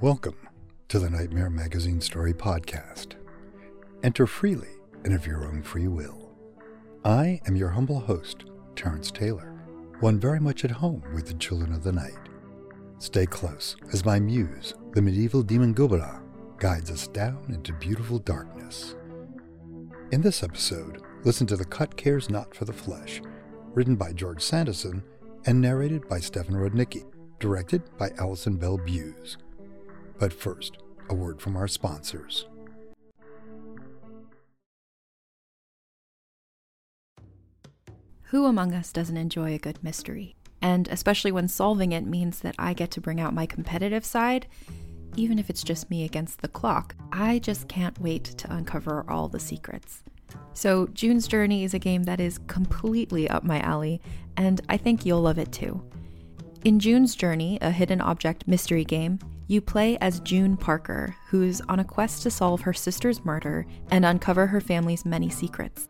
Welcome to the Nightmare Magazine Story Podcast. Enter freely and of your own free will. I am your humble host, Terrence Taylor, one very much at home with the children of the night. Stay close as my muse, the medieval demon Gubala, guides us down into beautiful darkness. In this episode, listen to The Cut Cares Not for the Flesh, written by George Sandison and narrated by Stefan Rudnicki directed by Allison Bell Buse. But first, a word from our sponsors. Who among us doesn't enjoy a good mystery? And especially when solving it means that I get to bring out my competitive side, even if it's just me against the clock. I just can't wait to uncover all the secrets. So, June's Journey is a game that is completely up my alley, and I think you'll love it too. In June's Journey, a hidden object mystery game, you play as June Parker, who's on a quest to solve her sister's murder and uncover her family's many secrets.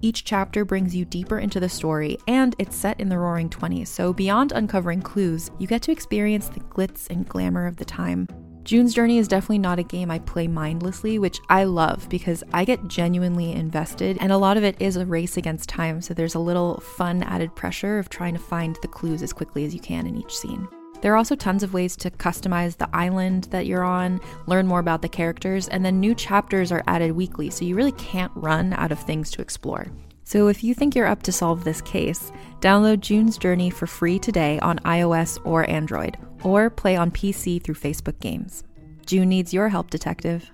Each chapter brings you deeper into the story, and it's set in the roaring 20s, so beyond uncovering clues, you get to experience the glitz and glamour of the time. June's Journey is definitely not a game I play mindlessly, which I love because I get genuinely invested, and a lot of it is a race against time, so there's a little fun added pressure of trying to find the clues as quickly as you can in each scene. There are also tons of ways to customize the island that you're on, learn more about the characters, and then new chapters are added weekly, so you really can't run out of things to explore. So if you think you're up to solve this case, download June's Journey for free today on iOS or Android, or play on PC through Facebook Games. June needs your help, Detective.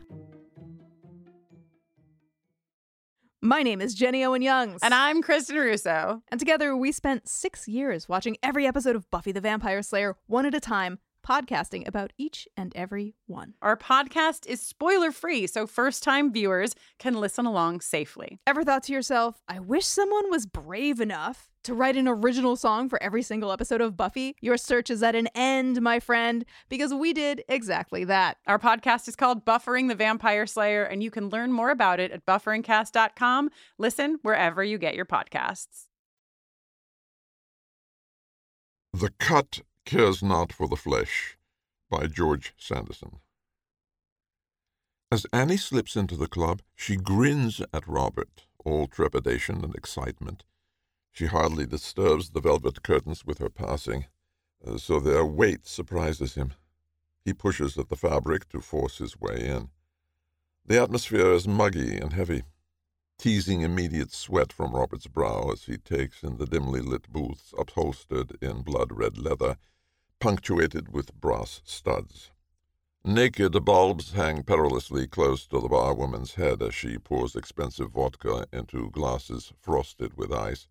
My name is Jenny Owen Youngs. And I'm Kristen Russo. And together we spent six years watching every episode of Buffy the Vampire Slayer one at a time, podcasting about each and every one. Our podcast is spoiler free, so first time viewers can listen along safely. Ever thought to yourself, I wish someone was brave enough to write an original song for every single episode of Buffy? Your search is at an end, my friend, because we did exactly that. Our podcast is called Buffering the Vampire Slayer, and you can learn more about it at bufferingcast.com. Listen wherever you get your podcasts. The Cut Cares Not for the Flesh by George Sandison. As Annie slips into the club, she grins at Robert, all trepidation and excitement. She hardly disturbs the velvet curtains with her passing, uh, so their weight surprises him. He pushes at the fabric to force his way in. The atmosphere is muggy and heavy, teasing immediate sweat from Robert's brow as he takes in the dimly lit booths upholstered in blood red leather punctuated with brass studs. Naked bulbs hang perilously close to the barwoman's head as she pours expensive vodka into glasses frosted with ice.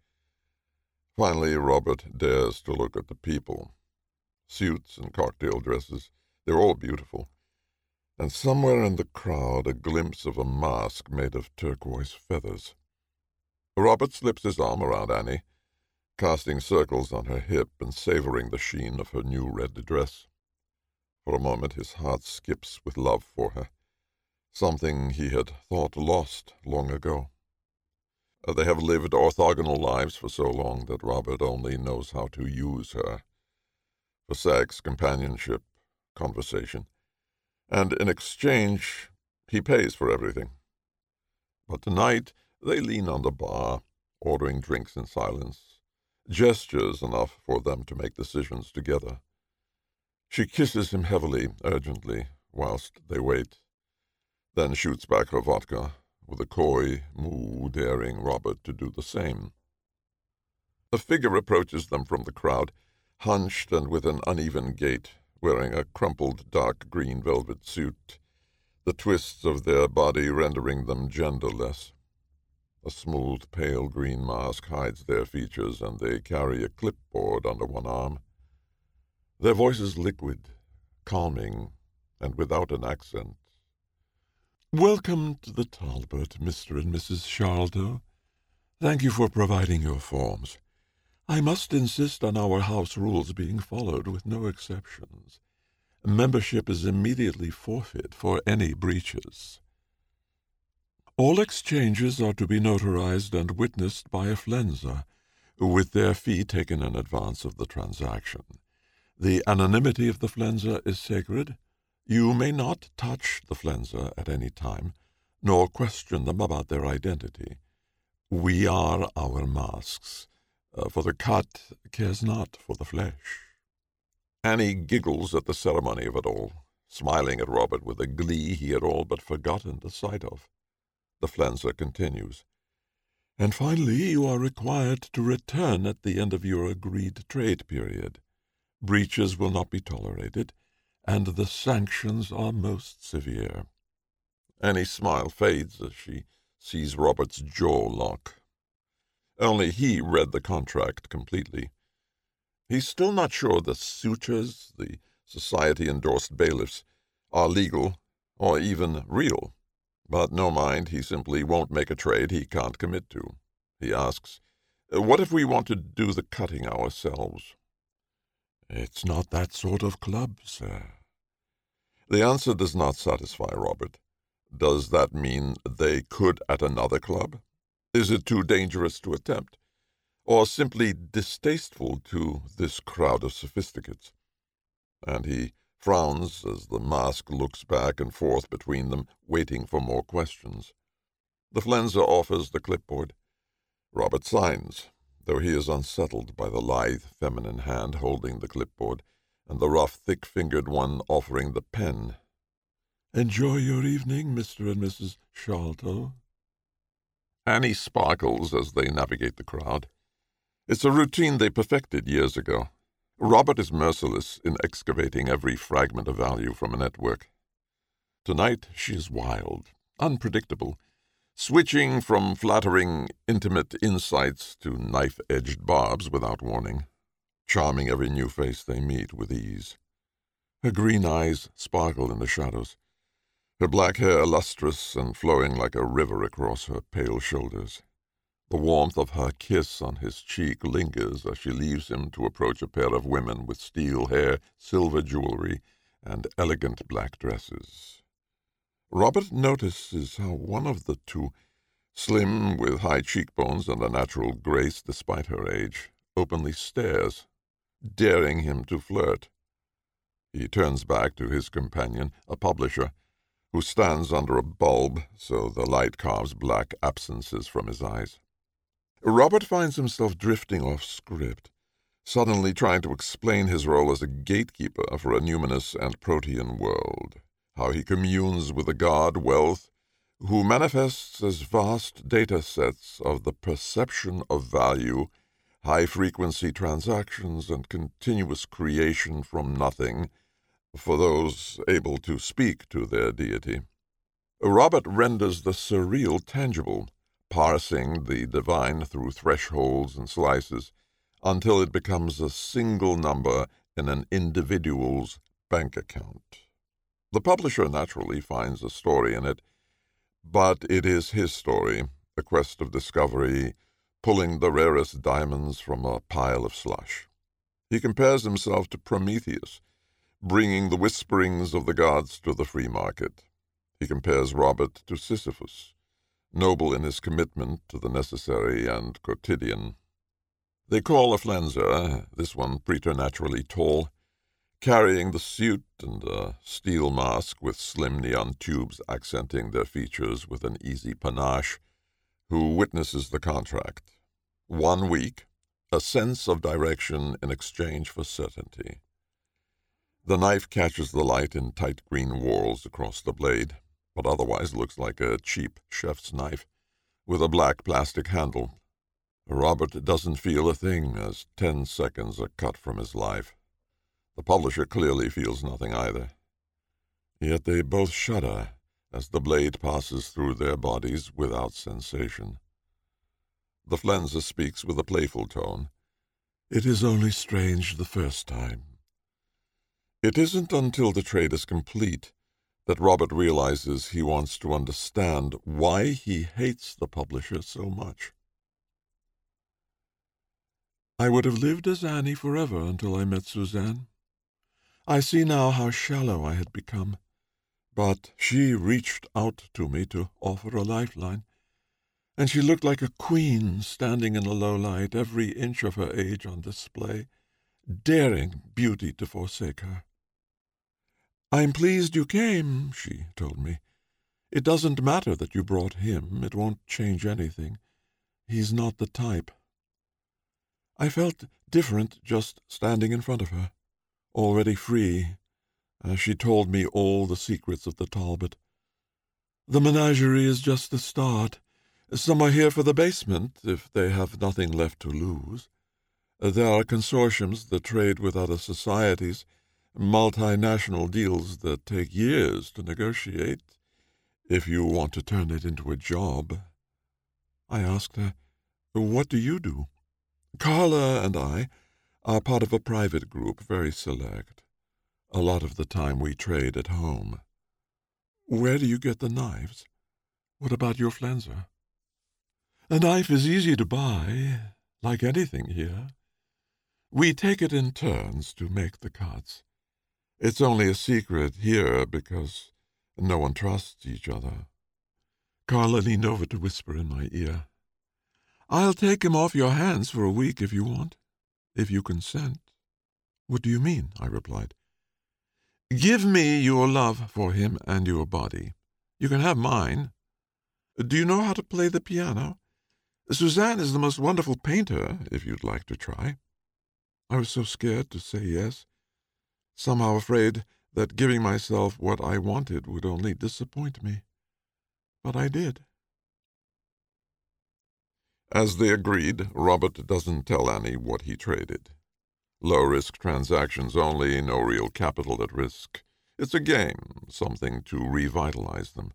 Finally, Robert dares to look at the people. Suits and cocktail dresses, they're all beautiful. And somewhere in the crowd, a glimpse of a mask made of turquoise feathers. Robert slips his arm around Annie casting circles on her hip and savoring the sheen of her new red dress. For a moment his heart skips with love for her, something he had thought lost long ago. Uh, they have lived orthogonal lives for so long that Robert only knows how to use her for sex, companionship, conversation, and in exchange he pays for everything. But tonight they lean on the bar, ordering drinks in silence, gestures enough for them to make decisions together. She kisses him heavily, urgently, whilst they wait, then shoots back her vodka, with a coy moue daring Robert to do the same. A figure approaches them from the crowd, hunched and with an uneven gait, wearing a crumpled dark green velvet suit, the twists of their body rendering them genderless. A smooth, pale green mask hides their features, and they carry a clipboard under one arm. Their voices liquid, calming, and without an accent. Welcome to the Talbot, Mr. and Mrs. Sholto. Thank you for providing your forms. I must insist on our house rules being followed with no exceptions. Membership is immediately forfeit for any breaches. All exchanges are to be notarized and witnessed by a flenser, with their fee taken in advance of the transaction. The anonymity of the flenser is sacred. You may not touch the flenser at any time, nor question them about their identity. We are our masks, uh, for the cut cares not for the flesh. Annie giggles at the ceremony of it all, smiling at Robert with a glee he had all but forgotten the sight of. The flenser continues. And finally, you are required to return at the end of your agreed trade period. Breaches will not be tolerated, and the sanctions are most severe. Annie's smile fades as she sees Robert's jaw lock. Only he read the contract completely. He's still not sure the sutures, the society endorsed bailiffs, are legal or even real. But no mind, he simply won't make a trade he can't commit to. He asks, uh, What if we want to do the cutting ourselves? It's not that sort of club, sir. The answer does not satisfy Robert. Does that mean they could at another club? Is it too dangerous to attempt? Or simply distasteful to this crowd of sophisticates? And he frowns as the mask looks back and forth between them, waiting for more questions. The flenser offers the clipboard. Robert signs, though he is unsettled by the lithe feminine hand holding the clipboard and the rough, thick fingered one offering the pen. Enjoy your evening, Mr. and Mrs. Sholto. Annie sparkles as they navigate the crowd. It's a routine they perfected years ago. Robert is merciless in excavating every fragment of value from a network. Tonight she is wild, unpredictable, switching from flattering, intimate insights to knife edged barbs without warning, charming every new face they meet with ease. Her green eyes sparkle in the shadows, her black hair lustrous and flowing like a river across her pale shoulders. The warmth of her kiss on his cheek lingers as she leaves him to approach a pair of women with steel hair, silver jewelry, and elegant black dresses. Robert notices how one of the two, slim with high cheekbones and a natural grace despite her age, openly stares, daring him to flirt. He turns back to his companion, a publisher, who stands under a bulb so the light carves black absences from his eyes. Robert finds himself drifting off script, suddenly trying to explain his role as a gatekeeper for a numinous and protean world, how he communes with a god, wealth, who manifests as vast data sets of the perception of value, high frequency transactions, and continuous creation from nothing for those able to speak to their deity. Robert renders the surreal tangible parsing the divine through thresholds and slices until it becomes a single number in an individual's bank account. The publisher naturally finds a story in it, but it is his story, a quest of discovery, pulling the rarest diamonds from a pile of slush. He compares himself to Prometheus, bringing the whisperings of the gods to the free market. He compares Robert to Sisyphus, noble in his commitment to the necessary and quotidian. They call a flenser, this one preternaturally tall, carrying the suit and a steel mask with slim neon tubes accenting their features with an easy panache, who witnesses the contract. One week, a sense of direction in exchange for certainty. The knife catches the light in tight green whorls across the blade but otherwise looks like a cheap chef's knife with a black plastic handle. Robert doesn't feel a thing as ten seconds are cut from his life. The publisher clearly feels nothing either. Yet they both shudder as the blade passes through their bodies without sensation. The flenser speaks with a playful tone. It is only strange the first time. It isn't until the trade is complete that Robert realizes he wants to understand why he hates the publisher so much. I would have lived as Annie forever until I met Suzanne. I see now how shallow I had become, But she reached out to me to offer a lifeline, and she looked like a queen standing in the low light, every inch of her age on display, daring beauty to forsake her. I'm pleased you came, she told me. It doesn't matter that you brought him. It won't change anything. He's not the type. I felt different just standing in front of her, already free, as she told me all the secrets of the Talbot. The menagerie is just the start. Some are here for the basement, if they have nothing left to lose. There are consortiums that trade with other societies, multinational deals that take years to negotiate, if you want to turn it into a job. I asked her, What do you do? Carla and I are part of a private group, very select. A lot of the time we trade at home. Where do you get the knives? What about your flenser? A knife is easy to buy, like anything here. We take it in turns to make the cuts. It's only a secret here because no one trusts each other. Carla leaned over to whisper in my ear. I'll take him off your hands for a week if you want, if you consent. What do you mean? I replied. Give me your love for him and your body. You can have mine. Do you know how to play the piano? Suzanne is the most wonderful painter, if you'd like to try. I was so scared to say yes, somehow afraid that giving myself what I wanted would only disappoint me. But I did. As they agreed, Robert doesn't tell Annie what he traded. Low risk transactions only, no real capital at risk. It's a game, something to revitalize them.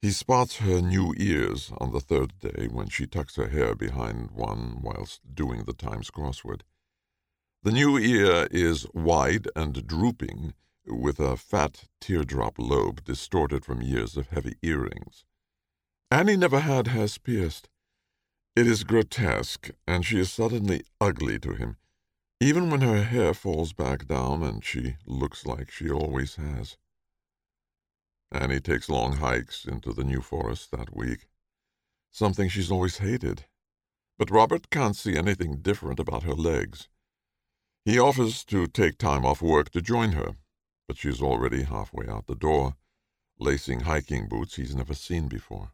He spots her new ears on the third day when she tucks her hair behind one whilst doing the Times crossword. The new ear is wide and drooping, with a fat teardrop lobe distorted from years of heavy earrings. Annie never had hers pierced. It is grotesque, and she is suddenly ugly to him, even when her hair falls back down and she looks like she always has. Annie takes long hikes into the New Forest that week, something she's always hated. But Robert can't see anything different about her legs. He offers to take time off work to join her, but she is already halfway out the door, lacing hiking boots he's never seen before.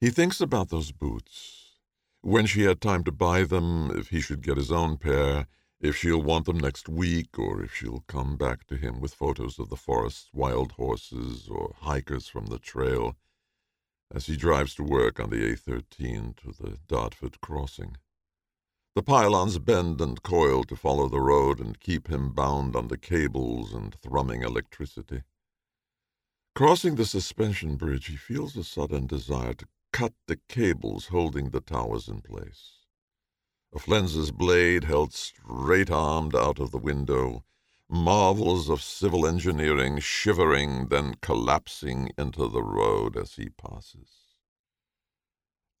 He thinks about those boots, when she had time to buy them, if he should get his own pair, if she'll want them next week, or if she'll come back to him with photos of the forest's wild horses or hikers from the trail, as he drives to work on the A13 to the Dartford crossing. The pylons bend and coil to follow the road and keep him bound under cables and thrumming electricity. Crossing the suspension bridge, he feels a sudden desire to cut the cables holding the towers in place. A Flenser's blade held straight armed out of the window, marvels of civil engineering shivering, then collapsing into the road as he passes.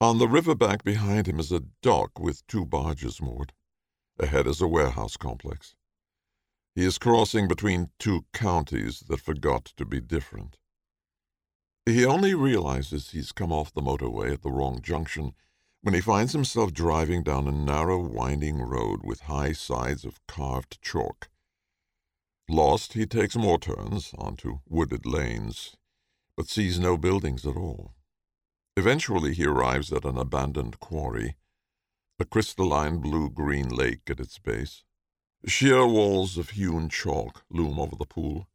On the river bank behind him is a dock with two barges moored. Ahead is a warehouse complex. He is crossing between two counties that forgot to be different. He only realizes he's come off the motorway at the wrong junction when he finds himself driving down a narrow, winding road with high sides of carved chalk. Lost, he takes more turns onto wooded lanes, but sees no buildings at all. Eventually, he arrives at an abandoned quarry, a crystalline blue green lake at its base. Sheer walls of hewn chalk loom over the pool,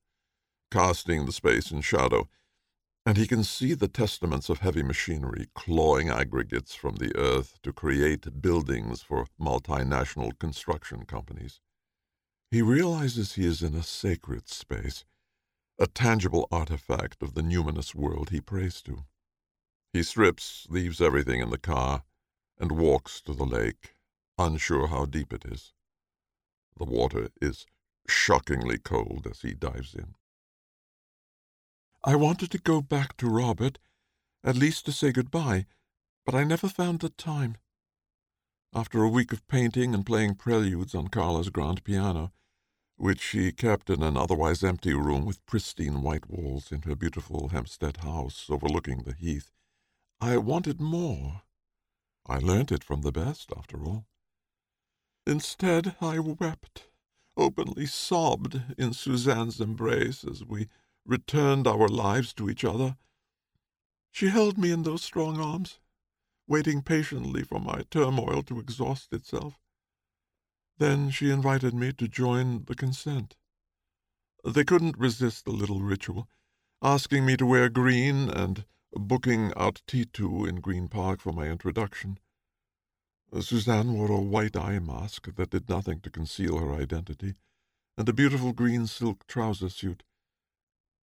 casting the space in shadow, and he can see the testaments of heavy machinery clawing aggregates from the earth to create buildings for multinational construction companies. He realizes he is in a sacred space, a tangible artifact of the numinous world he prays to. He strips, leaves everything in the car, and walks to the lake, unsure how deep it is. The water is shockingly cold as he dives in. I wanted to go back to Robert, at least to say goodbye, but I never found the time. After a week of painting and playing preludes on Carla's grand piano, which she kept in an otherwise empty room with pristine white walls in her beautiful Hampstead house overlooking the heath. I wanted more. I learnt it from the best, after all. Instead, I wept, openly sobbed in Suzanne's embrace as we returned our lives to each other. She held me in those strong arms, waiting patiently for my turmoil to exhaust itself. Then she invited me to join the consent. They couldn't resist the little ritual, asking me to wear green and booking out T2 in Green Park for my introduction. Suzanne wore a white eye mask that did nothing to conceal her identity, and a beautiful green silk trouser suit.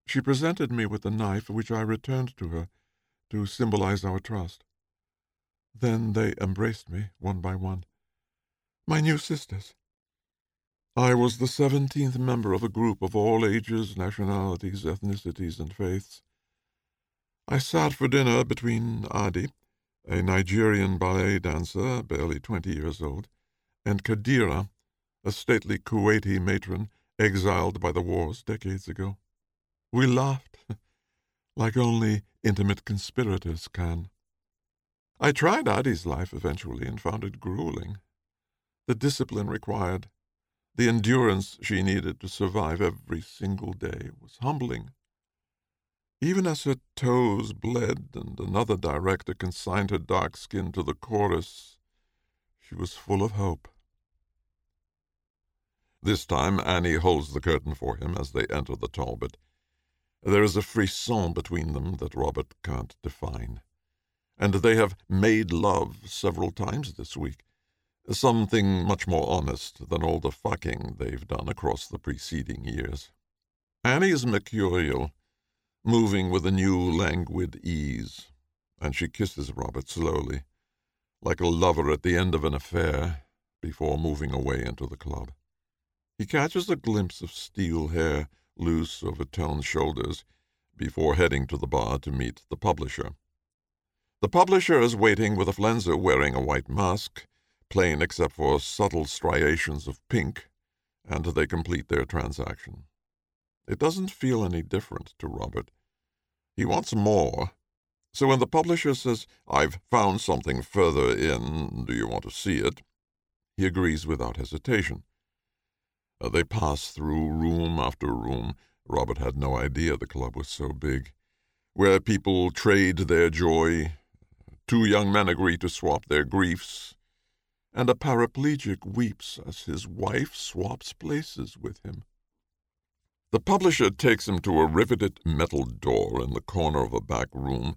She presented me with a knife, which I returned to her to symbolize our trust. Then they embraced me, one by one. My new sisters. I was the seventeenth member of a group of all ages, nationalities, ethnicities, and faiths. I sat for dinner between Adi, a Nigerian ballet dancer, barely twenty years old, and Kadira, a stately Kuwaiti matron exiled by the wars decades ago. We laughed, like only intimate conspirators can. I tried Adi's life eventually and found it grueling. The discipline required, the endurance she needed to survive every single day was humbling. Even as her toes bled and another director consigned her dark skin to the chorus, she was full of hope. This time Annie holds the curtain for him as they enter the Talbot. There is a frisson between them that Robert can't define. And they have made love several times this week. Something much more honest than all the fucking they've done across the preceding years. Annie is mercurial, moving with a new languid ease, and she kisses Robert slowly, like a lover at the end of an affair, before moving away into the club. He catches a glimpse of steel hair loose over toned shoulders, before heading to the bar to meet the publisher. The publisher is waiting with a flenser wearing a white mask, plain except for subtle striations of pink, and they complete their transaction. It doesn't feel any different to Robert. He wants more. So when the publisher says, I've found something further in, do you want to see it? He agrees without hesitation. Uh, they pass through room after room. Robert had no idea the club was so big. Where people trade their joy. Two young men agree to swap their griefs. And a paraplegic weeps as his wife swaps places with him. The publisher takes him to a riveted metal door in the corner of a back room,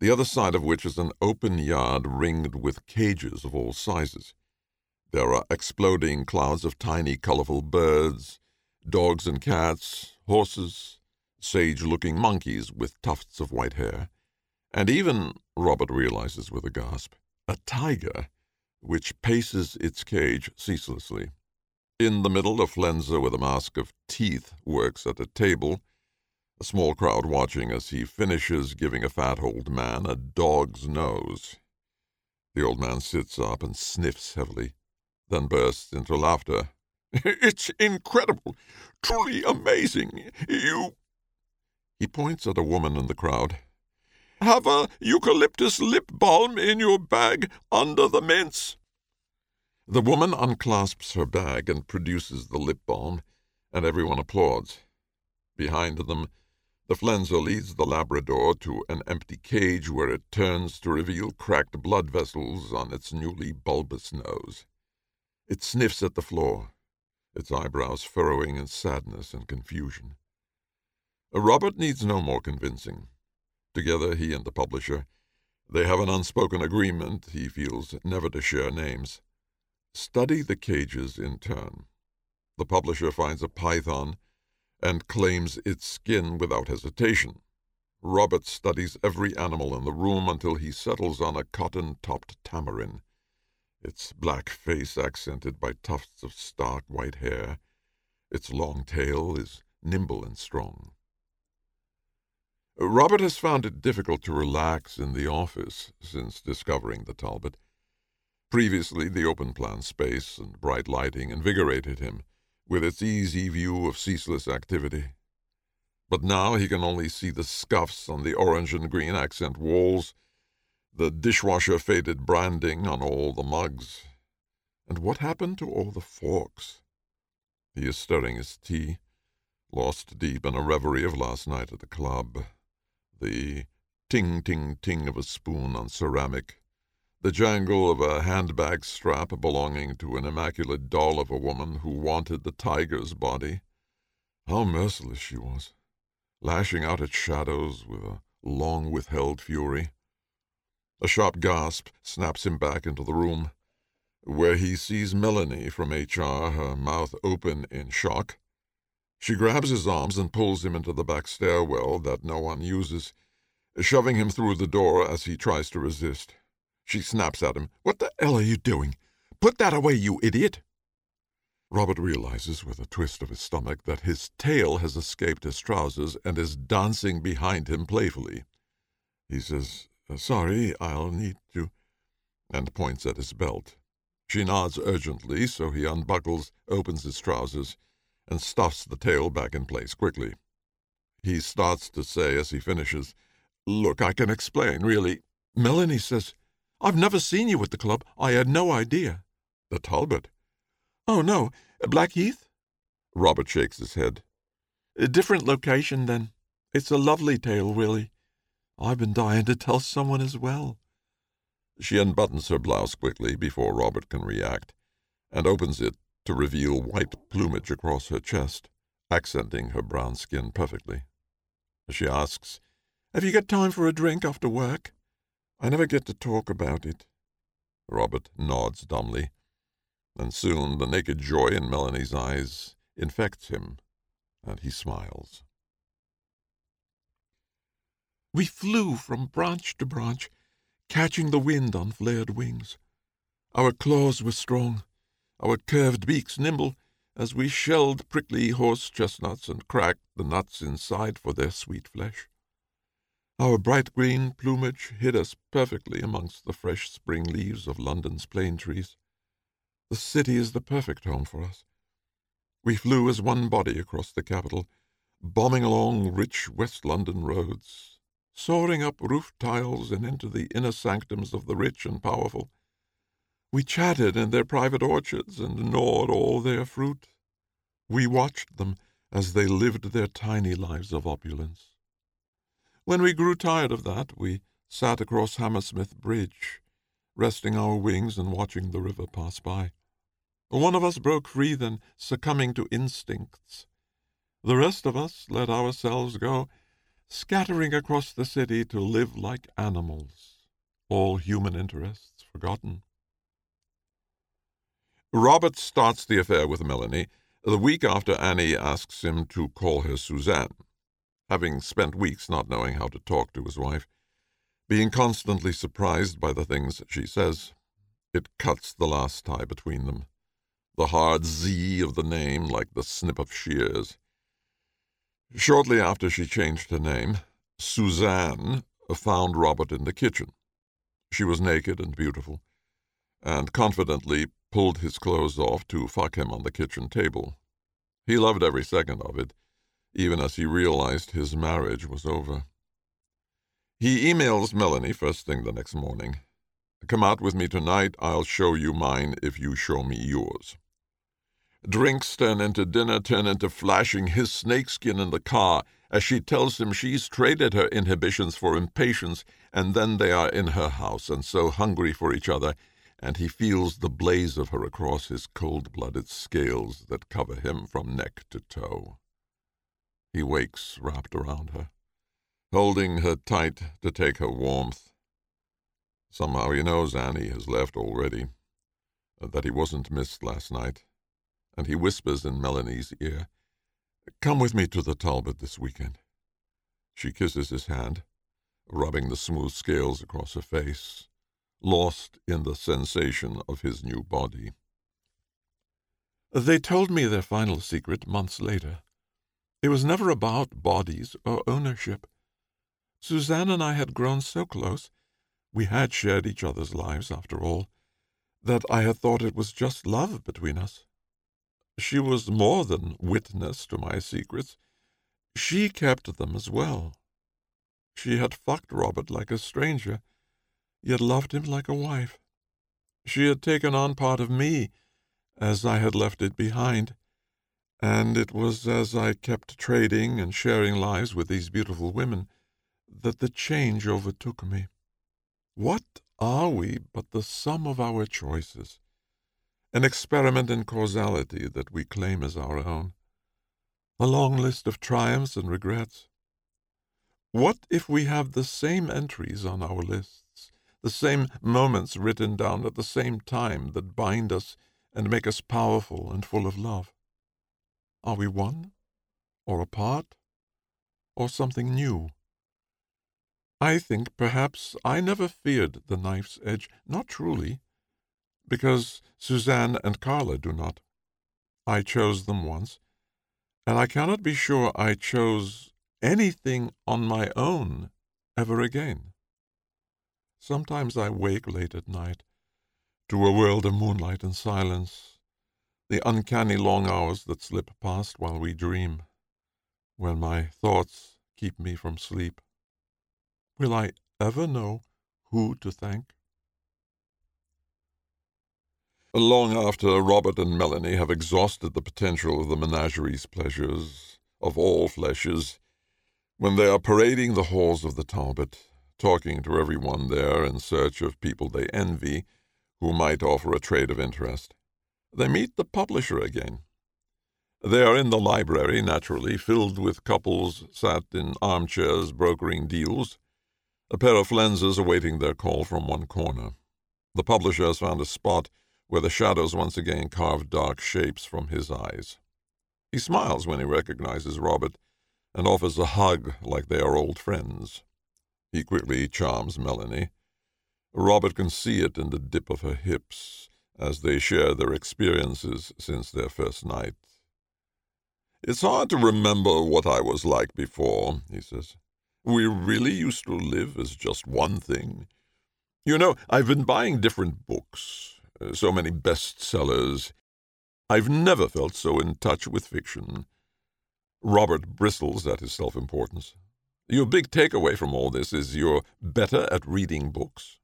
the other side of which is an open yard ringed with cages of all sizes. There are exploding clouds of tiny, colorful birds, dogs and cats, horses, sage looking monkeys with tufts of white hair, and even, Robert realizes with a gasp, a tiger, which paces its cage ceaselessly. In the middle, a flenser with a mask of teeth works at a table, a small crowd watching as he finishes giving a fat old man a dog's nose. The old man sits up and sniffs heavily then bursts into laughter. It's incredible, truly amazing. You. He points at a woman in the crowd. Have a eucalyptus lip balm in your bag under the mints. The woman unclasps her bag and produces the lip balm, and everyone applauds. Behind them, the flenser leads the Labrador to an empty cage where it turns to reveal cracked blood vessels on its newly bulbous nose. It sniffs at the floor, its eyebrows furrowing in sadness and confusion. Uh, Robert needs no more convincing. Together, he and the publisher, they have an unspoken agreement, he feels, never to share names. Study the cages in turn. The publisher finds a python and claims its skin without hesitation. Robert studies every animal in the room until he settles on a cotton topped tamarin its black face accented by tufts of stark white hair. Its long tail is nimble and strong. Robert has found it difficult to relax in the office since discovering the Talbot. Previously, the open plan space and bright lighting invigorated him, with its easy view of ceaseless activity. But now he can only see the scuffs on the orange and green accent walls, the dishwasher faded branding on all the mugs. And what happened to all the forks? He is stirring his tea, lost deep in a reverie of last night at the club. The ting ting ting of a spoon on ceramic, the jangle of a handbag strap belonging to an immaculate doll of a woman who wanted the tiger's body. How merciless she was, lashing out at shadows with a long withheld fury. A sharp gasp snaps him back into the room, where he sees Melanie from HR, her mouth open in shock. She grabs his arms and pulls him into the back stairwell that no one uses, shoving him through the door as he tries to resist. She snaps at him. What the hell are you doing? Put that away, you idiot! Robert realizes with a twist of his stomach that his tail has escaped his trousers and is dancing behind him playfully. He says, uh, Sorry, I'll need to, and points at his belt. She nods urgently, so he unbuckles, opens his trousers, and stuffs the tail back in place quickly. He starts to say as he finishes, Look, I can explain, really. Melanie says, I've never seen you at the club. I had no idea. The Talbot? Oh, no. Blackheath? Robert shakes his head. A different location, then. It's a lovely tail, Willie. I've been dying to tell someone as well. She unbuttons her blouse quickly before Robert can react, and opens it to reveal white plumage across her chest, accenting her brown skin perfectly. She asks, Have you got time for a drink after work? I never get to talk about it. Robert nods dumbly, and soon the naked joy in Melanie's eyes infects him, and he smiles. We flew from branch to branch, catching the wind on flared wings. Our claws were strong, our curved beaks nimble, as we shelled prickly horse chestnuts and cracked the nuts inside for their sweet flesh. Our bright green plumage hid us perfectly amongst the fresh spring leaves of London's plane trees. The city is the perfect home for us. We flew as one body across the capital, bombing along rich West London roads, soaring up roof tiles and into the inner sanctums of the rich and powerful. We chatted in their private orchards and gnawed all their fruit. We watched them as they lived their tiny lives of opulence. When we grew tired of that, we sat across Hammersmith Bridge, resting our wings and watching the river pass by. One of us broke free, then succumbing to instincts. The rest of us let ourselves go, scattering across the city to live like animals, all human interests forgotten. Robert starts the affair with Melanie the week after Annie asks him to call her Suzanne having spent weeks not knowing how to talk to his wife, being constantly surprised by the things she says. It cuts the last tie between them. The hard Z of the name, like the snip of shears. Shortly after she changed her name, Suzanne found Robert in the kitchen. She was naked and beautiful, and confidently pulled his clothes off to fuck him on the kitchen table. He loved every second of it, even as he realized his marriage was over. He emails Melanie first thing the next morning. Come out with me tonight. I'll show you mine if you show me yours. Drinks turn into dinner, turn into flashing his snakeskin in the car as she tells him she's traded her inhibitions for impatience, and then they are in her house and so hungry for each other, and he feels the blaze of her across his cold blooded scales that cover him from neck to toe. He wakes wrapped around her, holding her tight to take her warmth. Somehow he knows Annie has left already, uh, that he wasn't missed last night, and he whispers in Melanie's ear, Come with me to the Talbot this weekend. She kisses his hand, rubbing the smooth scales across her face, lost in the sensation of his new body. They told me their final secret months later. It was never about bodies or ownership. Suzanne and I had grown so close, we had shared each other's lives after all, that I had thought it was just love between us. She was more than witness to my secrets. She kept them as well. She had fucked Robert like a stranger, yet loved him like a wife. She had taken on part of me as I had left it behind, and it was as I kept trading and sharing lives with these beautiful women that the change overtook me. What are we but the sum of our choices? An experiment in causality that we claim as our own. A long list of triumphs and regrets. What if we have the same entries on our lists, the same moments written down at the same time that bind us and make us powerful and full of love? Are we one, or apart, or something new? I think perhaps I never feared the knife's edge, not truly, because Suzanne and Carla do not. I chose them once, and I cannot be sure I chose anything on my own ever again. Sometimes I wake late at night to a world of moonlight and silence, the uncanny long hours that slip past while we dream, when my thoughts keep me from sleep. Will I ever know who to thank? Long after Robert and Melanie have exhausted the potential of the menagerie's pleasures, of all fleshes, when they are parading the halls of the Talbot, talking to everyone there in search of people they envy who might offer a trade of interest, they meet the publisher again. They are in the library, naturally, filled with couples sat in armchairs brokering deals, a pair of flensers awaiting their call from one corner. The publisher has found a spot where the shadows once again carve dark shapes from his eyes. He smiles when he recognizes Robert and offers a hug like they are old friends. He quickly charms Melanie. Robert can see it in the dip of her hips as they share their experiences since their first night. It's hard to remember what I was like before, he says. We really used to live as just one thing. You know, I've been buying different books, uh, so many bestsellers. I've never felt so in touch with fiction. Robert bristles at his self importance. Your big takeaway from all this is you're better at reading books.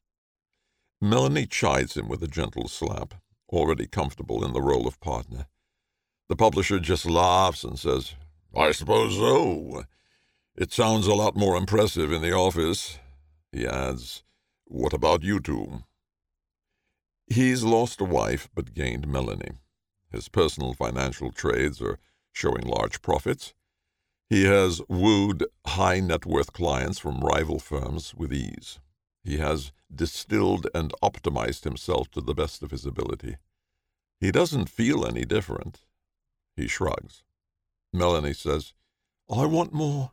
Melanie chides him with a gentle slap, already comfortable in the role of partner. The publisher just laughs and says, I suppose so. It sounds a lot more impressive in the office. He adds, What about you two? He's lost a wife but gained Melanie. His personal financial trades are showing large profits. He has wooed high net worth clients from rival firms with ease. He has distilled and optimized himself to the best of his ability. He doesn't feel any different. He shrugs. Melanie says, I want more.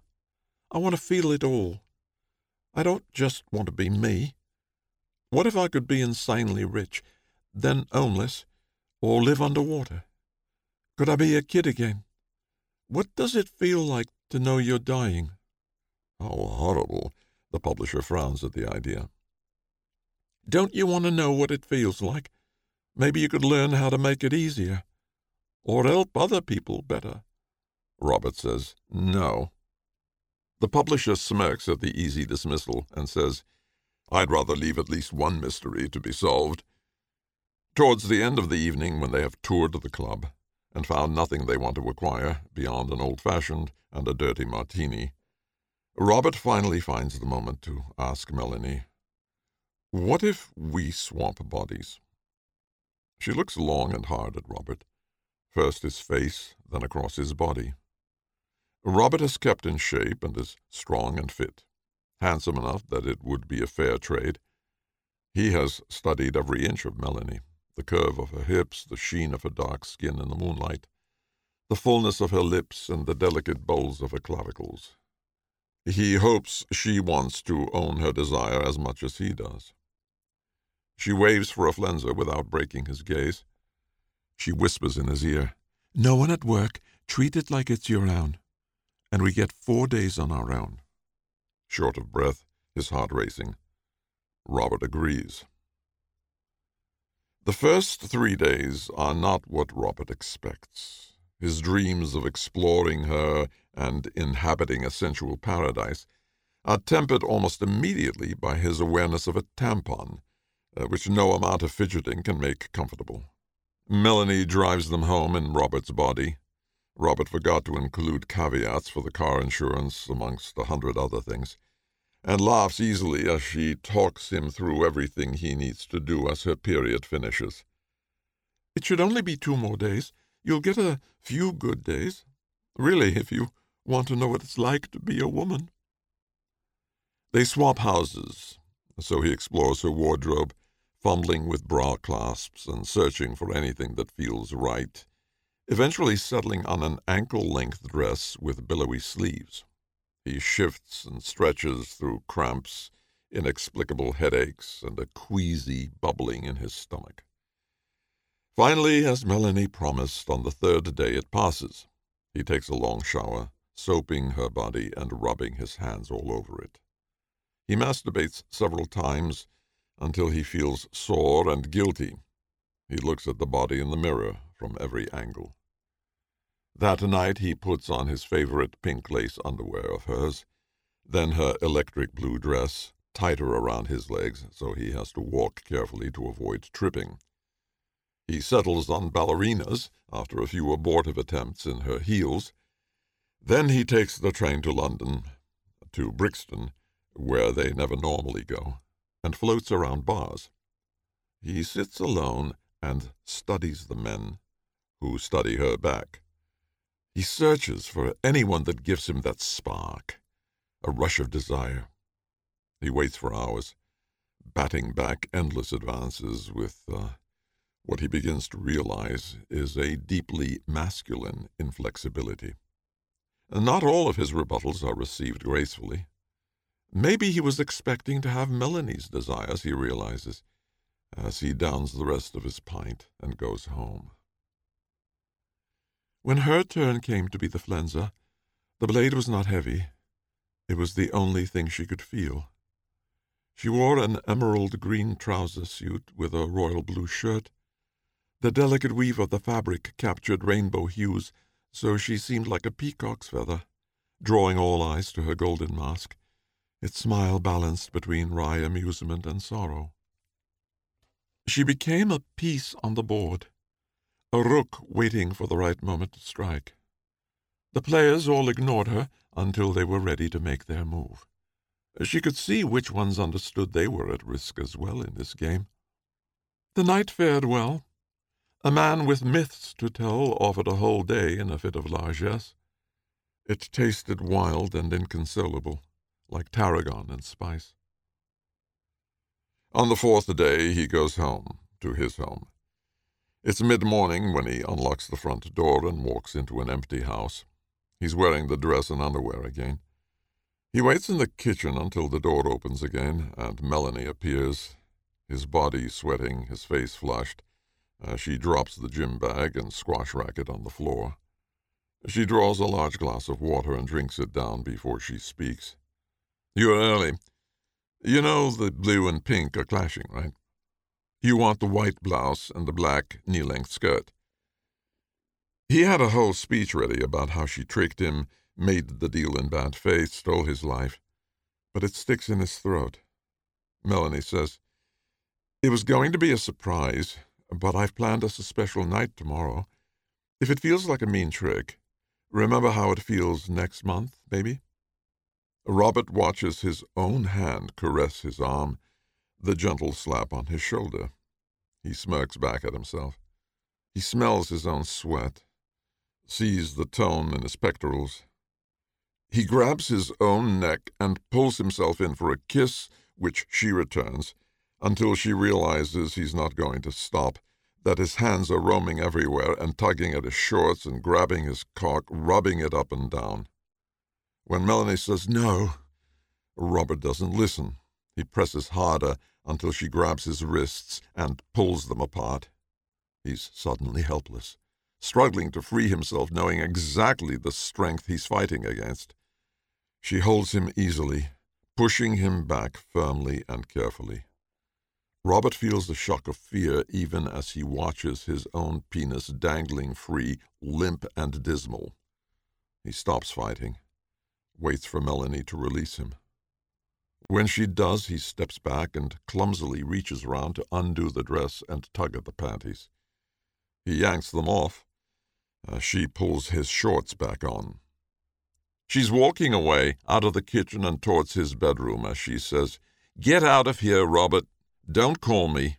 I want to feel it all. I don't just want to be me. What if I could be insanely rich, then homeless, or live underwater? Could I be a kid again? What does it feel like to know you're dying? How horrible. The publisher frowns at the idea. Don't you want to know what it feels like? Maybe you could learn how to make it easier. Or help other people better. Robert says, No. The publisher smirks at the easy dismissal and says, I'd rather leave at least one mystery to be solved. Towards the end of the evening, when they have toured the club and found nothing they want to acquire beyond an old fashioned and a dirty martini, Robert finally finds the moment to ask Melanie, What if we swap bodies? She looks long and hard at Robert, first his face, then across his body. Robert is kept in shape and is strong and fit handsome enough that it would be a fair trade. He has studied every inch of Melanie the curve of her hips, the sheen of her dark skin in the moonlight, the fullness of her lips, and the delicate bowls of her clavicles. He hopes she wants to own her desire as much as he does. She waves for a flenser without breaking his gaze. She whispers in his ear, No one at work, treat it like it's your own. And we get four days on our own. Short of breath, his heart racing. Robert agrees. The first three days are not what Robert expects. His dreams of exploring her and inhabiting a sensual paradise are tempered almost immediately by his awareness of a tampon, uh, which no amount of fidgeting can make comfortable. Melanie drives them home in Robert's body. Robert forgot to include caveats for the car insurance, amongst a hundred other things and laughs easily as she talks him through everything he needs to do as her period finishes. It should only be two more days. You'll get a few good days. Really, if you want to know what it's like to be a woman. They swap houses, so he explores her wardrobe, fumbling with bra clasps and searching for anything that feels right, eventually settling on an ankle length dress with billowy sleeves. He shifts and stretches through cramps, inexplicable headaches, and a queasy bubbling in his stomach. Finally, as Melanie promised, on the third day it passes. He takes a long shower, soaping her body and rubbing his hands all over it. He masturbates several times until he feels sore and guilty. He looks at the body in the mirror from every angle. That night he puts on his favorite pink lace underwear of hers, then her electric blue dress, tighter around his legs so he has to walk carefully to avoid tripping. He settles on ballerinas after a few abortive attempts in her heels. Then he takes the train to London, to Brixton, where they never normally go, and floats around bars. He sits alone and studies the men, who study her back. He searches for anyone that gives him that spark, a rush of desire. He waits for hours, batting back endless advances with uh, what he begins to realize is a deeply masculine inflexibility. Not all of his rebuttals are received gracefully. Maybe he was expecting to have Melanie's desires, he realizes, as he downs the rest of his pint and goes home. When her turn came to be the flenser, the blade was not heavy. It was the only thing she could feel. She wore an emerald green trouser suit with a royal blue shirt. The delicate weave of the fabric captured rainbow hues, so she seemed like a peacock's feather, drawing all eyes to her golden mask, its smile balanced between wry amusement and sorrow. She became a piece on the board, a rook waiting for the right moment to strike. The players all ignored her until they were ready to make their move. She could see which ones understood they were at risk as well in this game. The night fared well. A man with myths to tell offered a whole day in a fit of largesse. It tasted wild and inconsolable, like tarragon and spice. On the fourth day he goes home, to his home. It's mid morning when he unlocks the front door and walks into an empty house. He's wearing the dress and underwear again. He waits in the kitchen until the door opens again and Melanie appears, his body sweating, his face flushed. Uh, she drops the gym bag and squash racket on the floor. She draws a large glass of water and drinks it down before she speaks. You're early. You know the blue and pink are clashing, right? You want the white blouse and the black knee length skirt. He had a whole speech ready about how she tricked him, made the deal in bad faith, stole his life, but it sticks in his throat. Melanie says, It was going to be a surprise, but I've planned us a special night tomorrow. If it feels like a mean trick, remember how it feels next month, maybe? Robert watches his own hand caress his arm the gentle slap on his shoulder. He smirks back at himself. He smells his own sweat, sees the tone in his pectorals. He grabs his own neck and pulls himself in for a kiss, which she returns, until she realizes he's not going to stop, that his hands are roaming everywhere and tugging at his shorts and grabbing his cock, rubbing it up and down. When Melanie says no, Robert doesn't listen. He presses harder until she grabs his wrists and pulls them apart. He's suddenly helpless, struggling to free himself, knowing exactly the strength he's fighting against. She holds him easily, pushing him back firmly and carefully. Robert feels the shock of fear even as he watches his own penis dangling free, limp and dismal. He stops fighting, waits for Melanie to release him. When she does, he steps back and clumsily reaches around to undo the dress and tug at the panties. He yanks them off. as she pulls his shorts back on. She's walking away out of the kitchen and towards his bedroom as she says, Get out of here, Robert. Don't call me.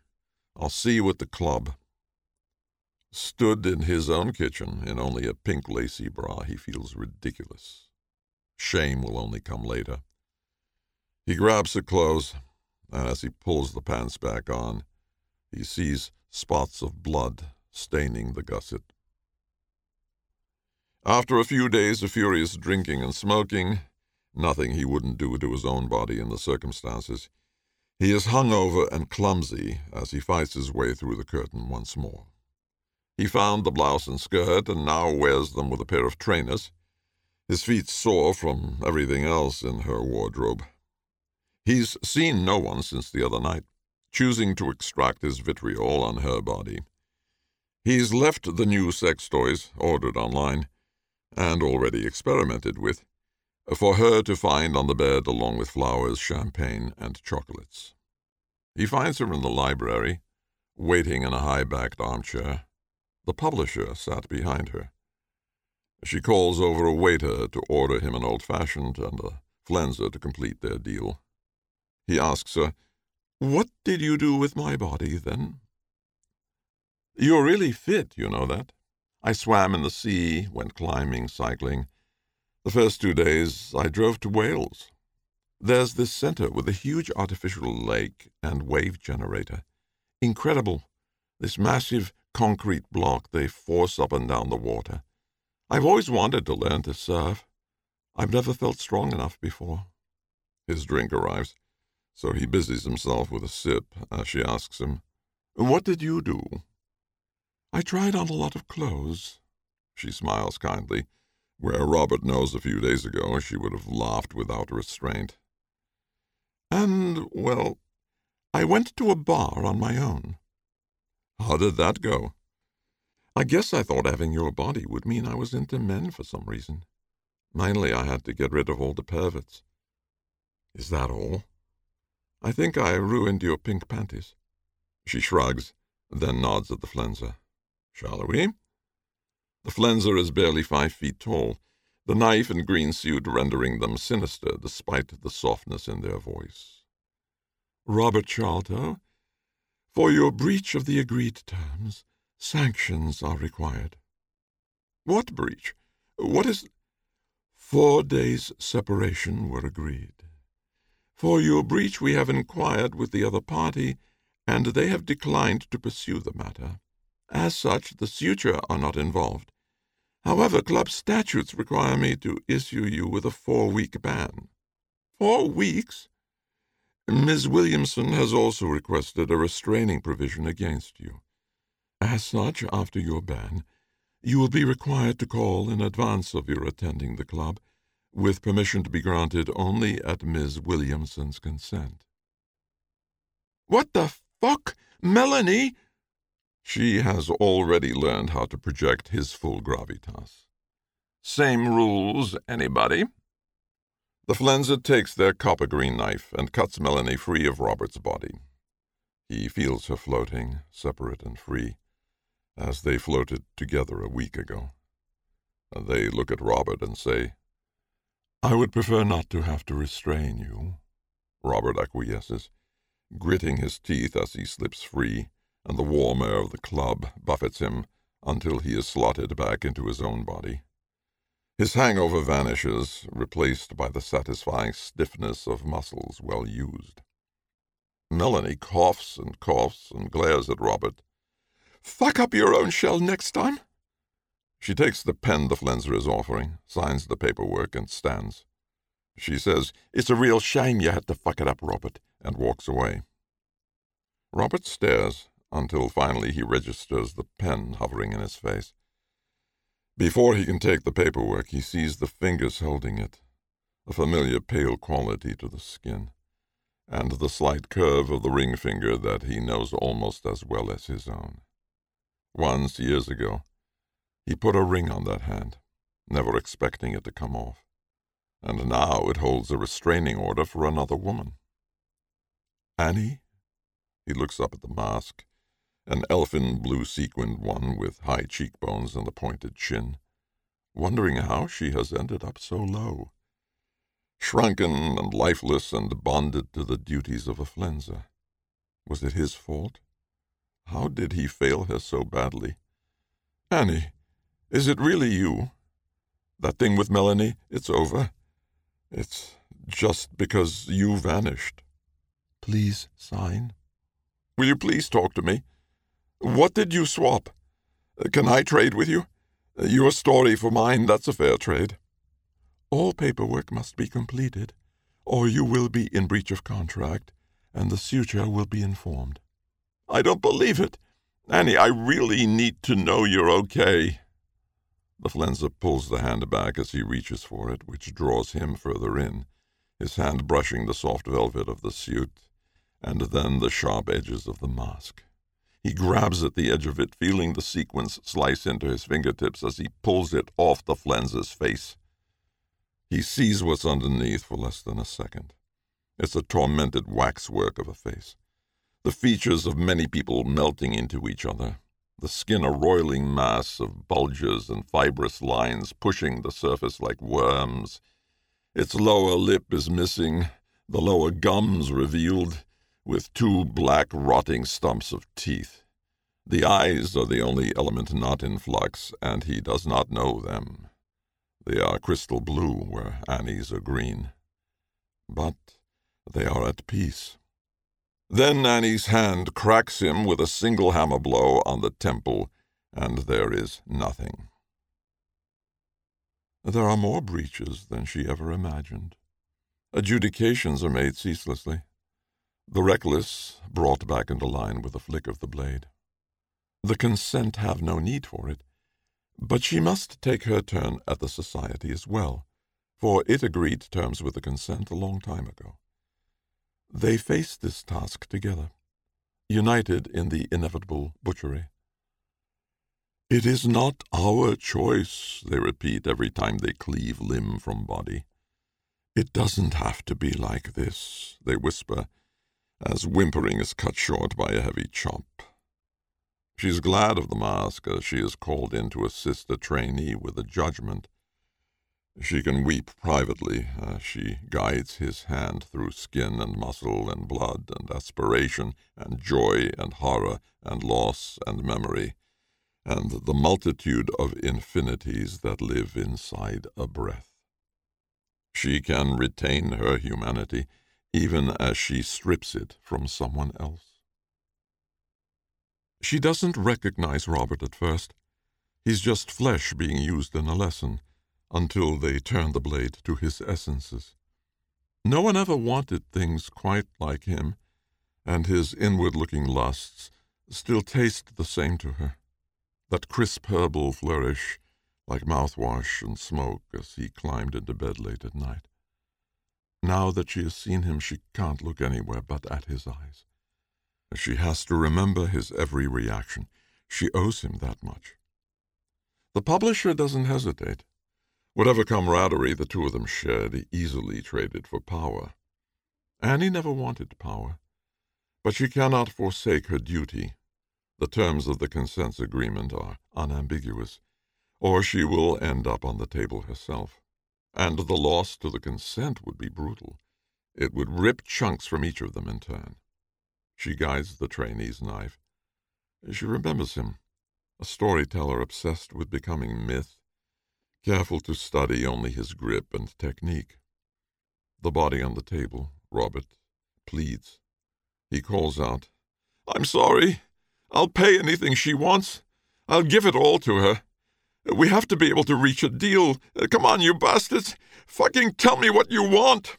I'll see you at the club. Stood in his own kitchen in only a pink lacy bra, he feels ridiculous. Shame will only come later. He grabs the clothes, and as he pulls the pants back on, he sees spots of blood staining the gusset. After a few days of furious drinking and smoking, nothing he wouldn't do to his own body in the circumstances, he is hungover and clumsy as he fights his way through the curtain once more. He found the blouse and skirt and now wears them with a pair of trainers, his feet sore from everything else in her wardrobe. He's seen no one since the other night, choosing to extract his vitriol on her body. He's left the new sex toys, ordered online, and already experimented with, for her to find on the bed along with flowers, champagne, and chocolates. He finds her in the library, waiting in a high backed armchair. The publisher sat behind her. She calls over a waiter to order him an old fashioned and a flenser to complete their deal. He asks her, What did you do with my body then? You're really fit, you know that. I swam in the sea, went climbing, cycling. The first two days I drove to Wales. There's this center with a huge artificial lake and wave generator. Incredible. This massive concrete block they force up and down the water. I've always wanted to learn to surf. I've never felt strong enough before. His drink arrives, so he busies himself with a sip as she asks him, What did you do? I tried on a lot of clothes. She smiles kindly, where Robert knows a few days ago she would have laughed without restraint. And, well, I went to a bar on my own. How did that go? I guess I thought having your body would mean I was into men for some reason. Mainly I had to get rid of all the perverts. Is that all? I think I ruined your pink panties. She shrugs, then nods at the flenser. Shall we? The flenser is barely five feet tall, the knife and green suit rendering them sinister despite the softness in their voice. Robert Charlton, for your breach of the agreed terms, sanctions are required. What breach? What is. Four days' separation were agreed. For your breach, we have inquired with the other party, and they have declined to pursue the matter. As such, the suture are not involved. However, club statutes require me to issue you with a four week ban. Four weeks? Miss Williamson has also requested a restraining provision against you. As such, after your ban, you will be required to call in advance of your attending the club, with permission to be granted only at Miss Williamson's consent. What the fuck? Melanie? She has already learned how to project his full gravitas. Same rules, anybody? The flenser takes their copper green knife and cuts Melanie free of Robert's body. He feels her floating, separate and free, as they floated together a week ago. They look at Robert and say, I would prefer not to have to restrain you. Robert acquiesces, gritting his teeth as he slips free and the warm air of the club buffets him until he is slotted back into his own body. His hangover vanishes, replaced by the satisfying stiffness of muscles well used. Melanie coughs and coughs and glares at Robert. Fuck up your own shell next time. She takes the pen the flenser is offering, signs the paperwork, and stands. She says, It's a real shame you had to fuck it up, Robert, and walks away. Robert stares, until finally he registers the pen hovering in his face. Before he can take the paperwork, he sees the fingers holding it, a familiar pale quality to the skin. and the slight curve of the ring finger that he knows almost as well as his own. Once, years ago, he put a ring on that hand, never expecting it to come off, and now it holds a restraining order for another woman. Annie? He looks up at the mask, an elfin blue sequined one with high cheekbones and a pointed chin, wondering how she has ended up so low shrunken and lifeless and bonded to the duties of a Flenser. Was it his fault? How did he fail her so badly? Annie, is it really you? That thing with Melanie, it's over. It's just because you vanished. Please sign. Will you please talk to me? What did you swap? Uh, can I trade with you? Uh, your story for mine, that's a fair trade. All paperwork must be completed, or you will be in breach of contract, and the suitor will be informed. I don't believe it. Annie, I really need to know you're okay. The Flenser pulls the hand back as he reaches for it, which draws him further in, his hand brushing the soft velvet of the suit, and then the sharp edges of the mask. He grabs at the edge of it, feeling the sequins slice into his fingertips as he pulls it off the Flenser's face. He sees what's underneath for less than a second. It's a tormented waxwork of a face. The features of many people melting into each other, the skin a roiling mass of bulges and fibrous lines pushing the surface like worms. Its lower lip is missing, the lower gums revealed, with two black rotting stumps of teeth. The eyes are the only element not in flux, and he does not know them. They are crystal blue where Annie's are green. But they are at peace. Then Annie's hand cracks him with a single hammer blow on the temple, and there is nothing. There are more breaches than she ever imagined. Adjudications are made ceaselessly. The reckless brought back into line with a flick of the blade. The consent have no need for it. But she must take her turn at the society as well, for it agreed terms with the consent a long time ago. They faced this task together, united in the inevitable butchery. It is not our choice, they repeat every time they cleave limb from body. It doesn't have to be like this, they whisper, as whimpering is cut short by a heavy chop. She's glad of the mask as she is called in to assist a trainee with a judgment. She can weep privately as she guides his hand through skin and muscle and blood and aspiration and joy and horror and loss and memory and the multitude of infinities that live inside a breath. She can retain her humanity even as she strips it from someone else. She doesn't recognize Robert at first. He's just flesh being used in a lesson, until they turn the blade to his essences. No one ever wanted things quite like him, and his inward looking lusts still taste the same to her. That crisp herbal flourish, like mouthwash and smoke as he climbed into bed late at night. Now that she has seen him, she can't look anywhere but at his eyes. She has to remember his every reaction. She owes him that much. The publisher doesn't hesitate. Whatever camaraderie the two of them shared, he easily traded for power. Annie never wanted power, but she cannot forsake her duty. The terms of the consents agreement are unambiguous, or she will end up on the table herself. And the loss to the consent would be brutal. It would rip chunks from each of them in turn. She guides the trainee's knife. She remembers him, a storyteller obsessed with becoming myth, careful to study only his grip and technique. The body on the table, Robert, pleads. He calls out, I'm sorry. I'll pay anything she wants. I'll give it all to her. We have to be able to reach a deal. Uh, come on, you bastards. Fucking tell me what you want.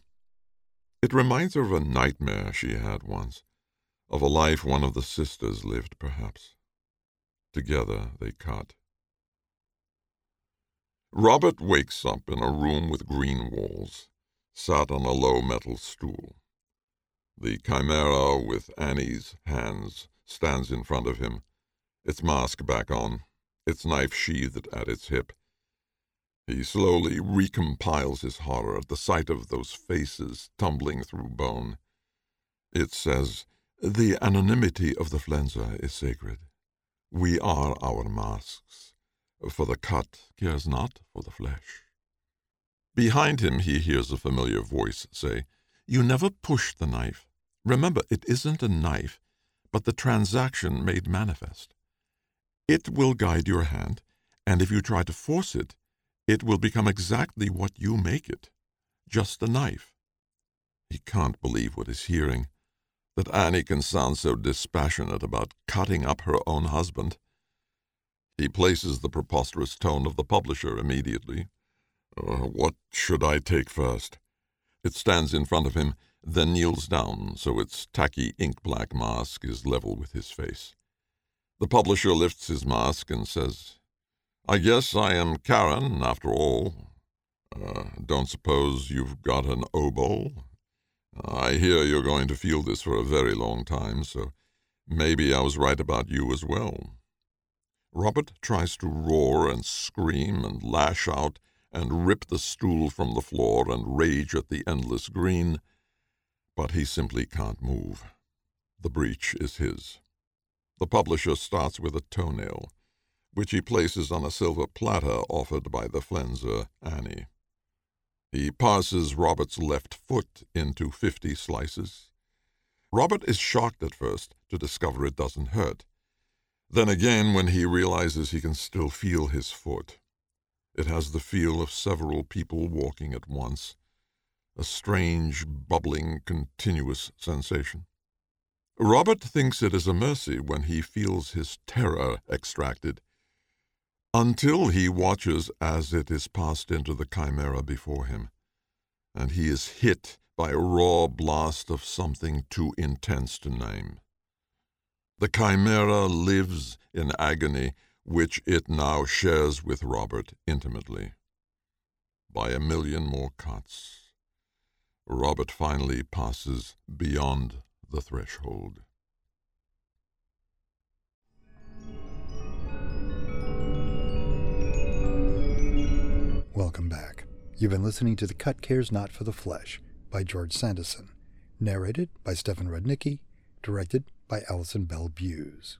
It reminds her of a nightmare she had once of a life one of the sisters lived, perhaps. Together they cut. Robert wakes up in a room with green walls, sat on a low metal stool. The chimera, with Annie's hands, stands in front of him, its mask back on, its knife sheathed at its hip. He slowly recompiles his horror at the sight of those faces tumbling through bone. It says, The anonymity of the Flenser is sacred. We are our masks, for the cut cares not for the flesh. Behind him he hears a familiar voice say, You never push the knife. Remember, it isn't a knife, but the transaction made manifest. It will guide your hand, and if you try to force it, it will become exactly what you make it just a knife. He can't believe what he's hearing that Annie can sound so dispassionate about cutting up her own husband. He places the preposterous tone of the publisher immediately. Uh, what should I take first? It stands in front of him, then kneels down so its tacky ink black mask is level with his face. The publisher lifts his mask and says, I guess I am Charon, after all. Uh, don't suppose you've got an obol? I hear you're going to feel this for a very long time, so maybe I was right about you as well. Robert tries to roar and scream and lash out and rip the stool from the floor and rage at the endless green, but he simply can't move. The breach is his. The publisher starts with a toenail, which he places on a silver platter offered by the Flenser, Annie. He parses Robert's left foot into fifty slices. Robert is shocked at first to discover it doesn't hurt. Then again, when he realizes he can still feel his foot, it has the feel of several people walking at once, a strange, bubbling, continuous sensation. Robert thinks it is a mercy when he feels his terror extracted until he watches as it is passed into the chimera before him, and he is hit by a raw blast of something too intense to name. The chimera lives in agony which it now shares with Robert intimately. By a million more cuts, Robert finally passes beyond the threshold. Welcome back. You've been listening to The Cut Cares Not for the Flesh by George Sandison, narrated by Stefan Rudnicki, directed by Allison Bell Buse.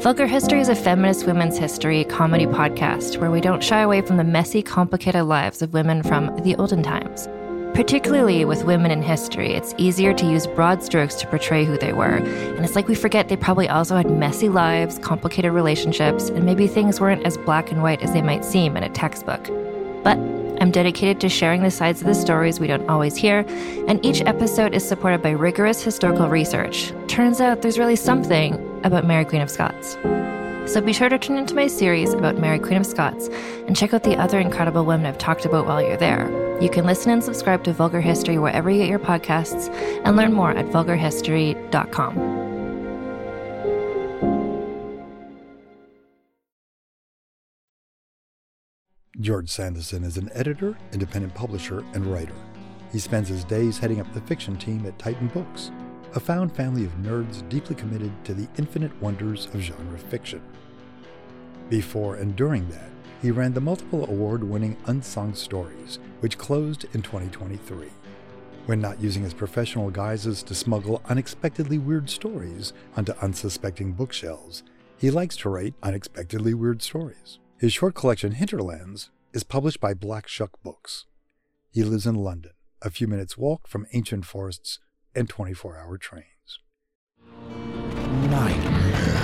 Vulgar History is a feminist women's history comedy podcast where we don't shy away from the messy, complicated lives of women from the olden times. Particularly with women in history, it's easier to use broad strokes to portray who they were, and it's like we forget they probably also had messy lives, complicated relationships, and maybe things weren't as black and white as they might seem in a textbook. But I'm dedicated to sharing the sides of the stories we don't always hear, and each episode is supported by rigorous historical research. Turns out there's really something about Mary Queen of Scots. So be sure to tune into my series about Mary Queen of Scots and check out the other incredible women I've talked about while you're there. You can listen and subscribe to Vulgar History wherever you get your podcasts and learn more at vulgarhistory.com. George Sandison is an editor, independent publisher, and writer. He spends his days heading up the fiction team at Titan Books, a found family of nerds deeply committed to the infinite wonders of genre fiction. Before and during that, he ran the multiple award winning Unsung Stories, which closed in 2023. When not using his professional guises to smuggle unexpectedly weird stories onto unsuspecting bookshelves, he likes to write unexpectedly weird stories. His short collection Hinterlands is published by Black Shuck Books. He lives in London, a few minutes' walk from ancient forests and 24 hour trains. Nightmare.